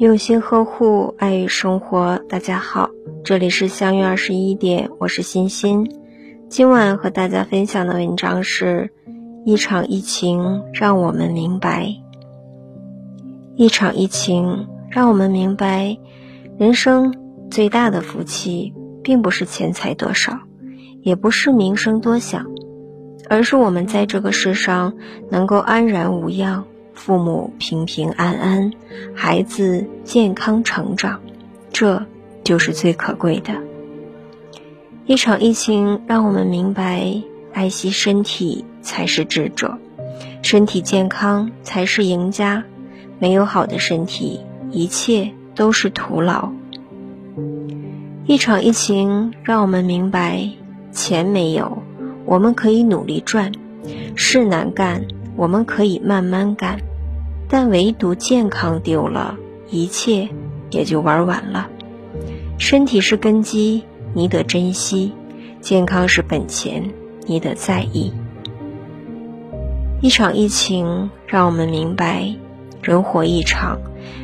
用心呵护，爱与生活。大家好，这里是相约二十一点，我是欣欣。今晚和大家分享的文章是：一场疫情让我们明白，一场疫情让我们明白，人生最大的福气，并不是钱财多少，也不是名声多响，而是我们在这个世上能够安然无恙。父母平平安安，孩子健康成长，这就是最可贵的。一场疫情让我们明白，爱惜身体才是智者，身体健康才是赢家。没有好的身体，一切都是徒劳。一场疫情让我们明白，钱没有，我们可以努力赚；事难干，我们可以慢慢干。但唯独健康丢了，一切也就玩完了。身体是根基，你得珍惜；健康是本钱，你得在意。一场疫情让我们明白，人活一场，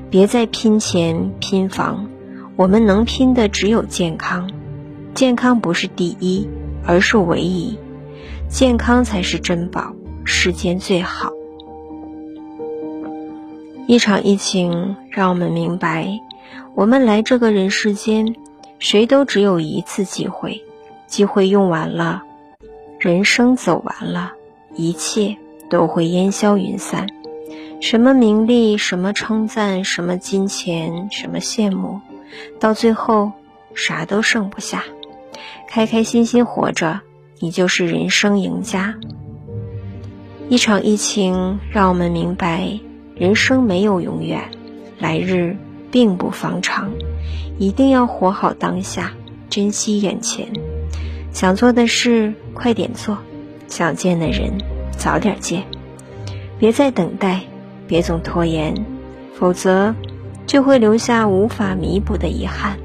别再拼钱拼房，我们能拼的只有健康。健康不是第一，而是唯一。健康才是珍宝，世间最好。一场疫情让我们明白，我们来这个人世间，谁都只有一次机会，机会用完了，人生走完了，一切都会烟消云散。什么名利，什么称赞，什么金钱，什么羡慕，到最后啥都剩不下。开开心心活着，你就是人生赢家。一场疫情让我们明白。人生没有永远，来日并不方长，一定要活好当下，珍惜眼前。想做的事快点做，想见的人早点见，别再等待，别总拖延，否则就会留下无法弥补的遗憾。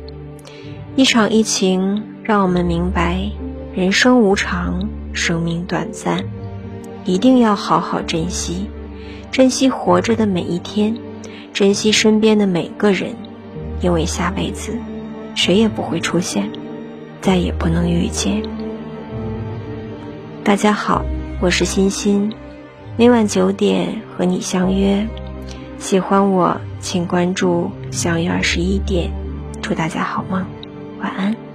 一场疫情让我们明白，人生无常，生命短暂，一定要好好珍惜。珍惜活着的每一天，珍惜身边的每个人，因为下辈子谁也不会出现，再也不能遇见。大家好，我是欣欣，每晚九点和你相约。喜欢我，请关注“相约二十一点”。祝大家好梦，晚安。